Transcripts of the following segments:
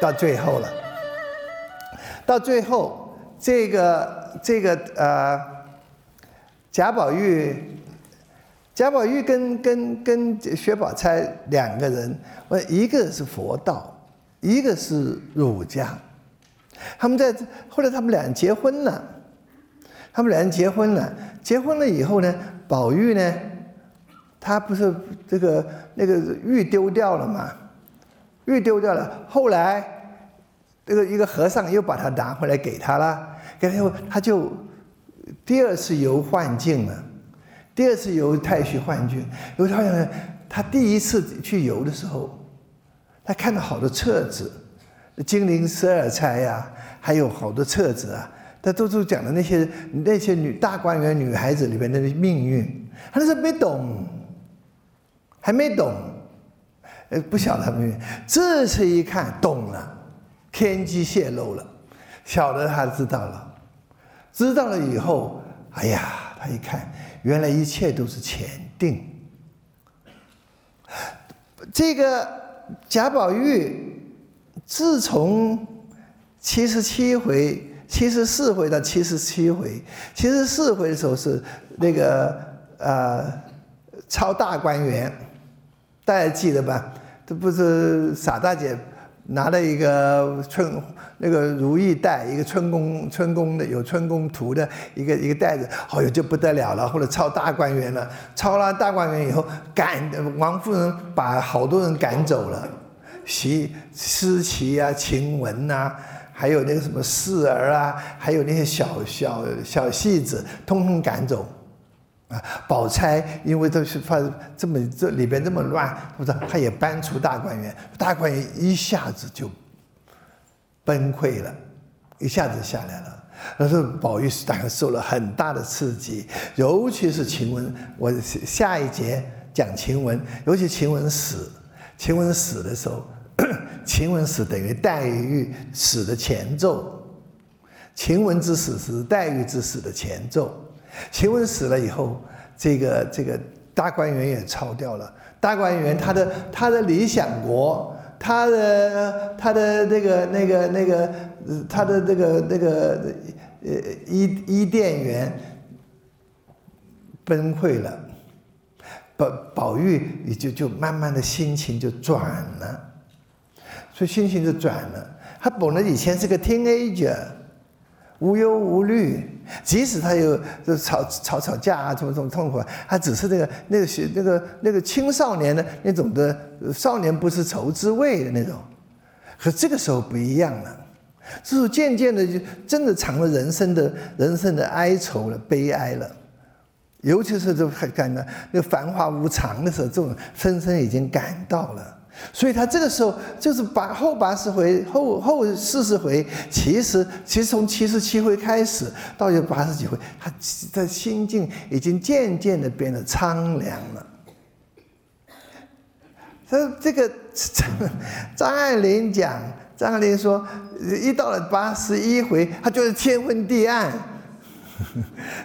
到最后了，到最后这个这个呃贾宝玉，贾宝玉跟跟跟薛宝钗两个人，我一个是佛道，一个是儒家，他们在后来他们俩结婚了，他们俩人结婚了，结婚了以后呢，宝玉呢，他不是这个那个玉丢掉了嘛。玉丢掉了，后来这个一个和尚又把它拿回来给他了，给他以后他就第二次游幻境了，第二次游太虚幻境，游太虚他第一次去游的时候，他看到好多册子，金陵十二钗呀，还有好多册子啊，他都是讲的那些那些女大观园女孩子里面的命运，他那时候没懂，还没懂。呃，不晓得他们，这次一看懂了，天机泄露了，晓得他知道了，知道了以后，哎呀，他一看，原来一切都是前定。这个贾宝玉，自从七十七回、七十四回到七十七回，七十四回的时候是那个呃抄大观园。大家记得吧？这不是傻大姐拿了一个春那个如意袋，一个春宫春宫的有春宫图的一个一个袋子，哎呦就不得了了，或者抄大观园了。抄了大观园以后，赶王夫人把好多人赶走了，袭思琪啊、晴雯呐，还有那个什么四儿啊，还有那些小小小戏子，通通赶走。啊，宝钗因为都是发这么这里边这么乱，不是？他也搬出大观园，大观园一下子就崩溃了，一下子下来了。那时候宝玉是大概受了很大的刺激，尤其是晴雯。我下一节讲晴雯，尤其晴雯死，晴雯死的时候，晴雯死等于黛玉死的前奏，晴雯之死是黛玉之死的前奏。晴雯死了以后，这个这个大观园也抄掉了。大观园，他的他的理想国，他的他的那个那个那个，他的那个那个呃伊伊甸园崩溃了。宝宝玉也就就慢慢的心情就转了，所以心情就转了。他本来以前是个 teenager。无忧无虑，即使他有就吵吵吵架啊，怎么怎么痛苦，他只是那个那个学那个那个青少年的那种的少年不是愁滋味的那种，可这个时候不一样了，就是渐渐的就真的尝了人生的人生的哀愁了，悲哀了，尤其是这感到那个繁华无常的时候，这种深深已经感到了。所以他这个时候就是把后八十回、后后四十回，其实其实从七十七回开始到有八十几回，他的心境已经渐渐的变得苍凉了。他这个 张爱玲讲，张爱玲说，一到了八十一回，他就是天昏地暗，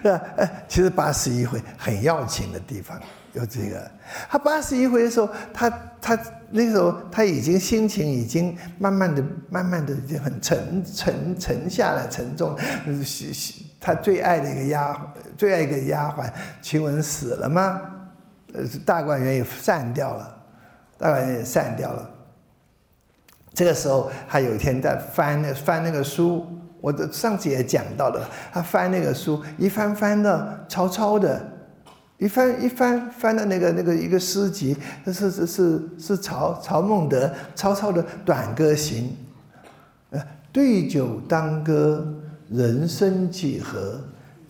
是 吧？其实八十一回很要紧的地方。有这个，他八十一回的时候，他他那个时候他已经心情已经慢慢的、慢慢的就很沉沉沉下来，沉重。他最爱的一个丫，最爱一个丫鬟晴雯死了吗？呃，大观园也散掉了，大观园也散掉了。这个时候，他有一天在翻那翻那个书，我的上次也讲到了，他翻那个书，一翻翻的抄抄的。一翻一翻翻的那个那个一个诗集，是是是是曹曹孟德曹操的《短歌行》，呃，对酒当歌，人生几何？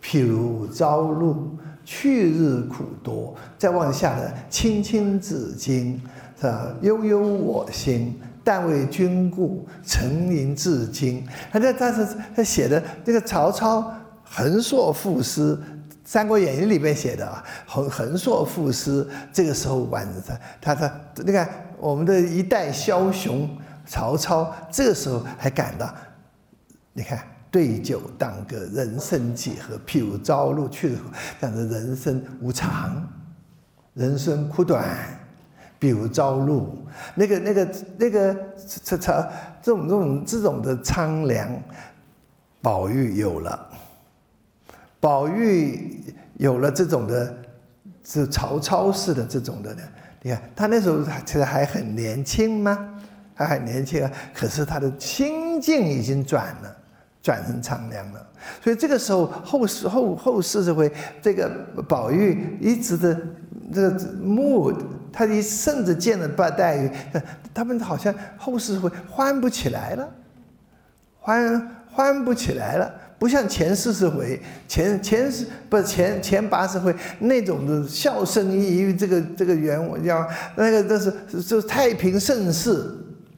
譬如朝露，去日苦多。再往下呢“青青子衿”是吧？悠悠我心，但为君故，沉吟至今。他这他是他写的这个曹操横槊赋诗。《三国演义》里面写的啊，横横槊赋诗，这个时候晚上他他你看我们的一代枭雄曹操，这个时候还感到，你看对酒当歌，人生几何？譬如朝露，去但是人生无常，人生苦短，比如朝露，那个那个那个这这这种这种这种的苍凉，宝玉有了，宝玉有了这种的，是曹操式的这种的呢。你看他那时候其实还很年轻吗？还很年轻啊，可是他的心境已经转了，转成苍凉了。所以这个时候后世后后世社会，这个宝玉一直的这个 mood，他一甚至见了八黛玉，他们好像后世会欢不起来了，欢欢不起来了。不像前四十回，前前十不是前前八十回那种的笑声溢于这个这个原文叫那个都是是太平盛世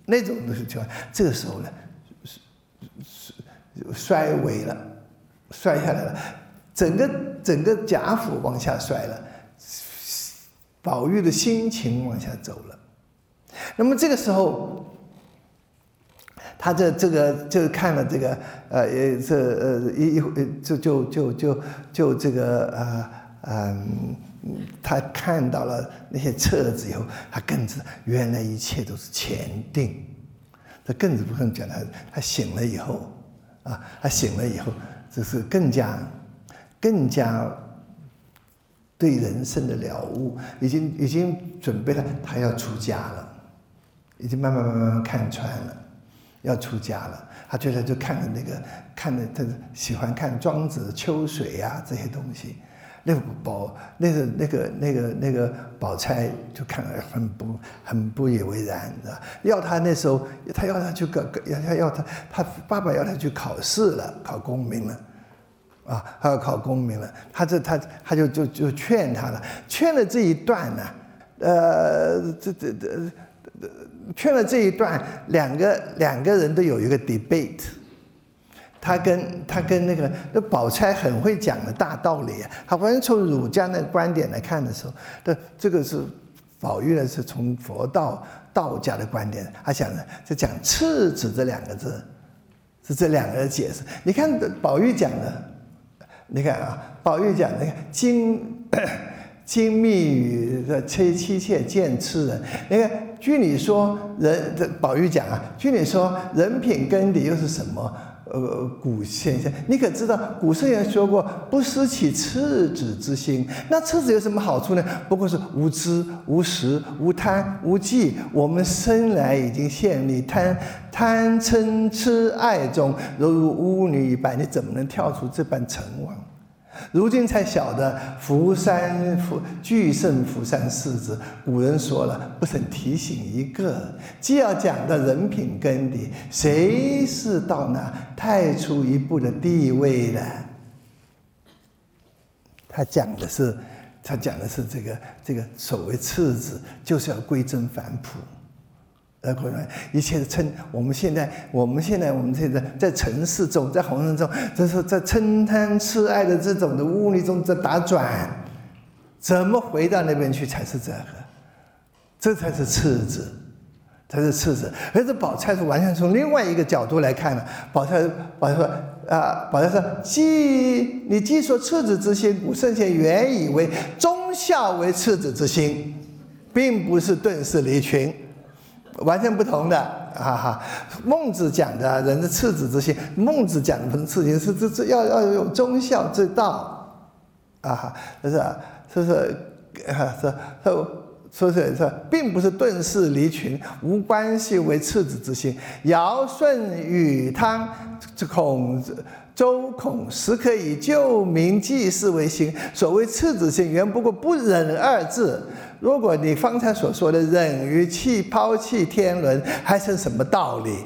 那种的情况，这个时候呢，衰微了，衰下来了，整个整个贾府往下衰了，宝玉的心情往下走了，那么这个时候。他这这个就看了这个呃这呃一一就就就就就这个呃嗯，他看到了那些册子以后，他更知原来一切都是前定。他更是不用讲他他醒了以后啊，他醒了以后，就是更加更加对人生的了悟，已经已经准备了，他要出家了，已经慢慢慢慢看穿了。要出家了，他觉得就看了那个，看的他喜欢看庄子《秋水》呀这些东西，那个宝那个那个那个那个宝钗就看了很不很不以为然，是吧？要他那时候，他要他去搞，要他要他，他爸爸要他去考试了，考功名了，啊，他要考功名了，他这他他就就就劝他了，劝了这一段呢，呃，这这这。劝了这一段，两个两个人都有一个 debate，他跟他跟那个那宝钗很会讲的大道理啊，他反正从儒家的观点来看的时候，这这个是宝玉呢是从佛道道家的观点，他讲的就讲次子这两个字，是这两个解释。你看宝玉讲的，你看啊，宝玉讲那个经。金密语的妻妻妾见痴人，你看，据你说人这宝玉讲啊，据你说人品根底又是什么？呃，古现象，你可知道古圣人说过，不失其赤子之心。那赤子有什么好处呢？不过是无知、无识、无贪、无忌。我们生来已经陷于贪贪嗔痴爱中，犹如巫女一般，你怎么能跳出这般尘网？如今才晓得福山福巨圣福山四子，古人说了，不曾提醒一个。既要讲的人品根底，谁是到那太初一步的地位呢？他讲的是，他讲的是这个这个所谓次子，就是要归真返朴。呃，可能一切的嗔，我们现在，我们现在，我们现在在城市中，在红尘中，这是在嗔贪痴爱的这种的污泥中在打转，怎么回到那边去才是这个？这才是次子，才是次子。而这宝钗是完全从另外一个角度来看的。宝钗，宝钗说啊，宝钗说，既你既说次子之心，古圣贤原以为忠孝为次子之心，并不是遁世离群。完全不同的，哈哈。孟子讲的人的赤子之心，孟子讲的不是赤心，是这这要要有忠孝之道，啊哈，是是是，是说说是说，并不是遁世离群，无关系为赤子之心。尧舜禹汤，这孔周孔时可以救民济世为心。所谓赤子心，原不过不忍二字。如果你方才所说的忍于弃抛弃天伦，还是什么道理？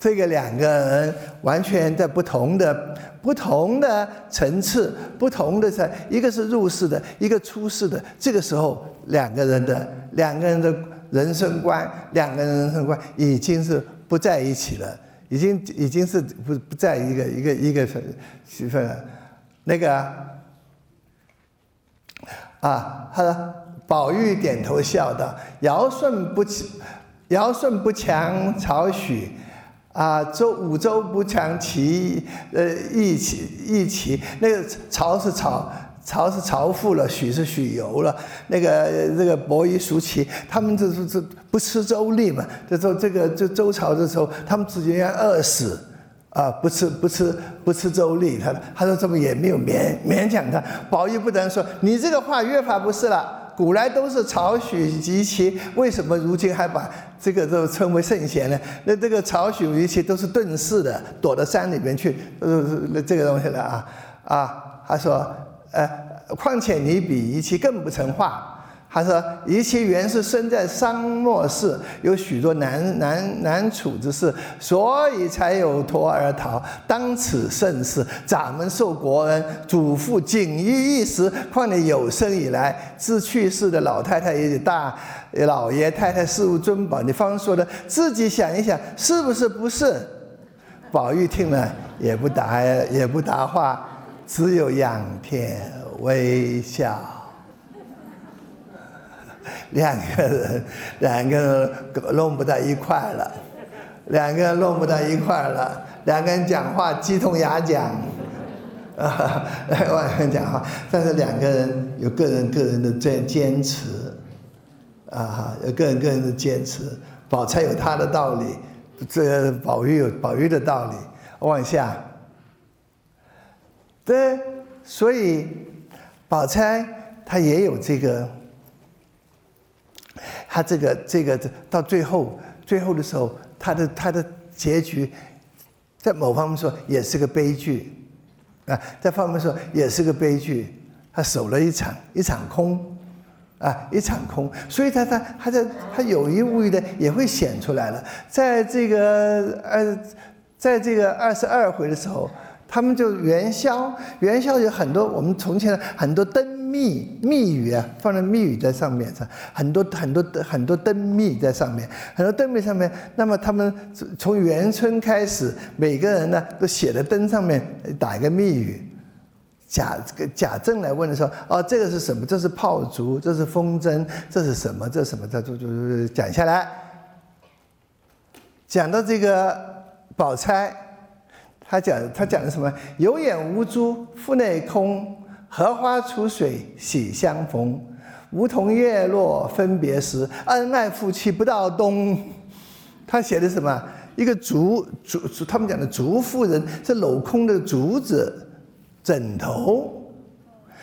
这个两个人完全在不同的、不同的层次，不同的在，一个是入世的，一个出世的。这个时候，两个人的两个人的人生观，两个人人生观已经是不在一起了，已经已经是不不在一个一个一个区分了，那个。啊，他说：“宝玉点头笑道：‘尧舜不尧舜不强曹许，啊，周五周不强齐，呃，义齐义齐。那个曹是曹曹是曹父了，许是许由了。那个这个伯夷叔齐，他们这是这不吃周粟嘛？这时候这个这周朝的时候，他们直接要饿死啊！不吃不吃不吃周粟，他他说这么也没有勉勉强他。宝玉不能说你这个话越发不是了。古来都是曹许及其，为什么如今还把这个都称为圣贤呢？那这个曹许及其都是遁世的，躲到山里边去，呃，这个东西了啊啊！他说，呃，况且你比夷其更不成话。他说：“夷其原是生在商末世，有许多难难难处之事，所以才有托而逃。当此盛世，咱们受国恩，祖父锦衣玉食。况且有生以来，自去世的老太太也大老爷太太事无尊宝。你方说的，自己想一想，是不是不是？”宝玉听了也不答，也不答话，只有仰天微笑。两个人，两个人弄不到一块了，两个人弄不到一块了，两个人讲话鸡同鸭讲，啊，两个人讲话，但是两个人有个人个人的坚坚持，啊，有个人个人的坚持，宝钗有她的道理，这宝玉有宝玉的道理，往下，对，所以宝钗她也有这个。他这个这个到最后最后的时候，他的他的结局，在某方面说也是个悲剧，啊，在方面说也是个悲剧。他守了一场一场空，啊，一场空。所以他他他在他有意无意的也会显出来了。在这个呃，在这个二十二回的时候，他们就元宵，元宵有很多我们从前的很多灯。密密语啊，放在密语在上面，很多很多很多灯密在上面，很多灯密上面。那么他们从元春开始，每个人呢都写在灯上面打一个密语。贾贾政来问的时候，哦，这个是什么？这是炮竹，这是风筝，这是什么？这什么？他就就讲下来。讲到这个宝钗，他讲他讲的什么？有眼无珠，腹内空。荷花出水喜相逢，梧桐叶落分别时，恩爱夫妻不到冬。他写的什么？一个竹竹竹，他们讲的竹妇人是镂空的竹子枕头，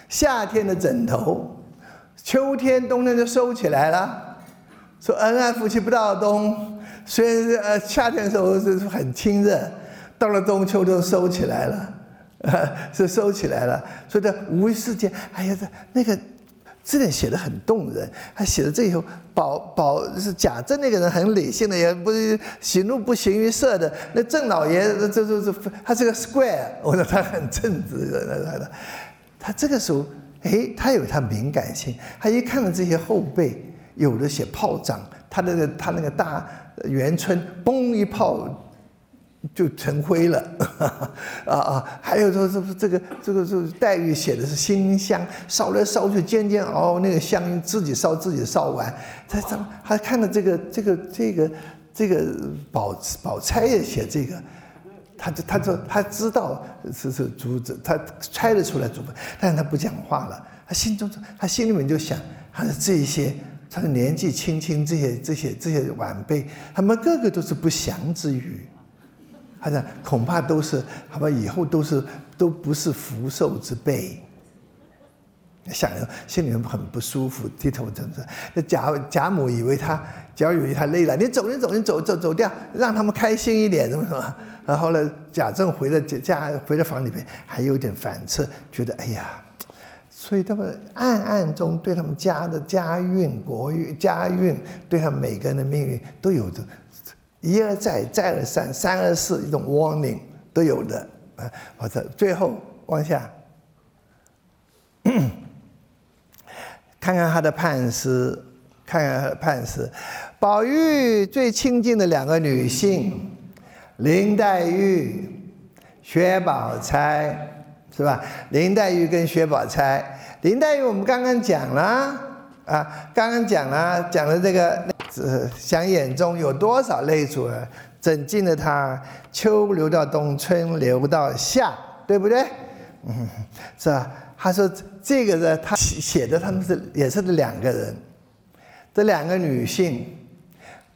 夏天的枕头，秋天冬天就收起来了。说恩爱夫妻不到冬，虽然是呃夏天的时候是很亲热，到了中秋就收起来了。是收起来了，所以这无意之间，哎呀，这那个字典写的很动人。他写的这以后，宝宝是贾政那个人很理性的，也不是喜怒不形于色的。那郑老爷这这这，他是个 square，我说他很正直的。他这个时候，哎，他有他敏感性，他一看到这些后辈，有的写炮仗，他那个他那个大元春，嘣一炮。就成灰了，啊啊！还有说，这不这个这个这个黛玉写的是馨香，烧来烧去，煎煎熬熬，那个香自己烧自己烧完。他怎么还看到这个这个这个这个宝宝钗也写这个，他就他就他知道是是竹子，他猜得出来竹子，但是他不讲话了。他心中他心里面就想，他说这些，他的年纪轻轻这些这些这些晚辈，他们个个都是不祥之语。他讲恐怕都是，好吧，以后都是都不是福寿之辈。想着心里面很不舒服，低头真是。那贾贾母以为他，贾母以为他累了，你走，你走，你走走走掉，让他们开心一点，怎么么？然后呢，贾政回了家，回了房里面，还有点反侧，觉得哎呀，所以他们暗暗中对他们家的家运、国运、家运，对他们每个人的命运都有着。一而再，再而三，三而四，一种 warning 都有的啊！或者最后往下，看看他的判诗，看看他的判诗。宝玉最亲近的两个女性，林黛玉、薛宝钗，是吧？林黛玉跟薛宝钗，林黛玉我们刚刚讲了啊，刚刚讲了，讲了这个。是想眼中有多少泪珠儿，怎禁得他秋流到冬，春流到夏，对不对？嗯，是吧？他说这个呢，他写的他们是也是两个人，这两个女性，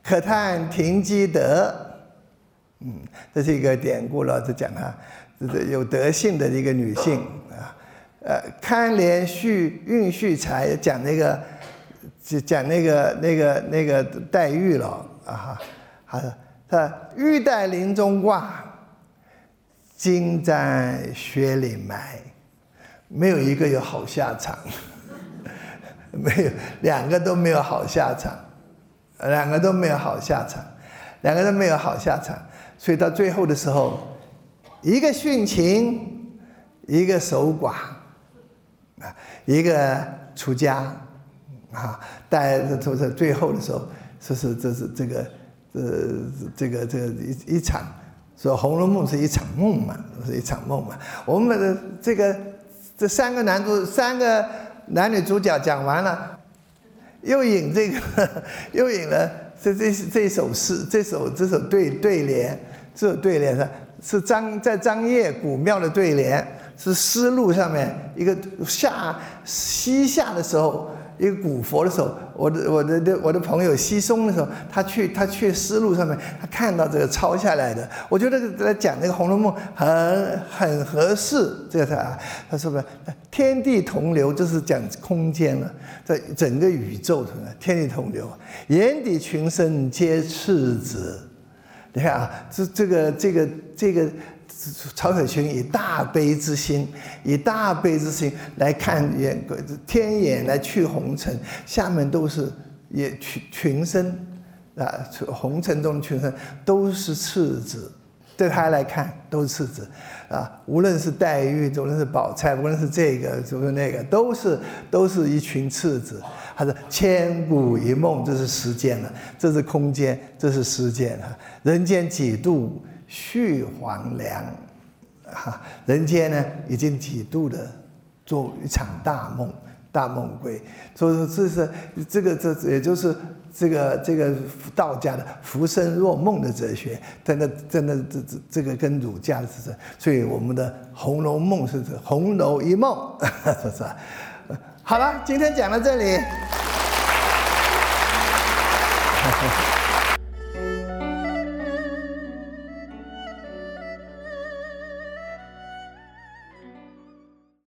可叹停机德，嗯，这是一个典故了，就讲他，这个有德性的一个女性啊，呃，堪怜续孕续才，讲那个，就讲那个那个那个黛玉了啊，他说，他玉带林中挂。金在雪里埋，没有一个有好下场，没有两个都没有好下场，两个都没有好下场，两个都没有好下场，所以到最后的时候，一个殉情，一个守寡，啊，一个出家，啊，在这这最后的时候，这是这是这个呃这个这个一一场。说《红楼梦》是一场梦嘛，是一场梦嘛。我们的这个这三个男主、三个男女主角讲完了，又引这个，又引了这这这首诗，这首这首对对联，这首对联是是张在张掖古庙的对联，是丝路上面一个夏西夏的时候。一个古佛的时候，我的我的的我的朋友西松的时候，他去他去丝路上面，他看到这个抄下来的，我觉得来讲那个《红楼梦》很很合适。这个他他说不，天地同流，就是讲空间了，在整个宇宙的天地同流，眼底群生皆赤子。你看啊，这这个这个这个。曹雪芹以大悲之心，以大悲之心来看眼天眼来去红尘，下面都是也群群生啊，红尘中的群生都是赤子，对他来看都是赤子啊。无论是黛玉，无论是宝钗，无论是这个，无论那个，都是都是一群赤子。他说：“千古一梦，这是时间了，这是空间，这是时间啊。人间几度。”续黄粱，哈，人间呢已经几度的做一场大梦，大梦归。所以说这是这个这也就是这个这个道家的浮生若梦的哲学，真的真的这这这个跟儒家的是，所以我们的《红楼梦》是《红楼一梦》，是不是？好了，今天讲到这里。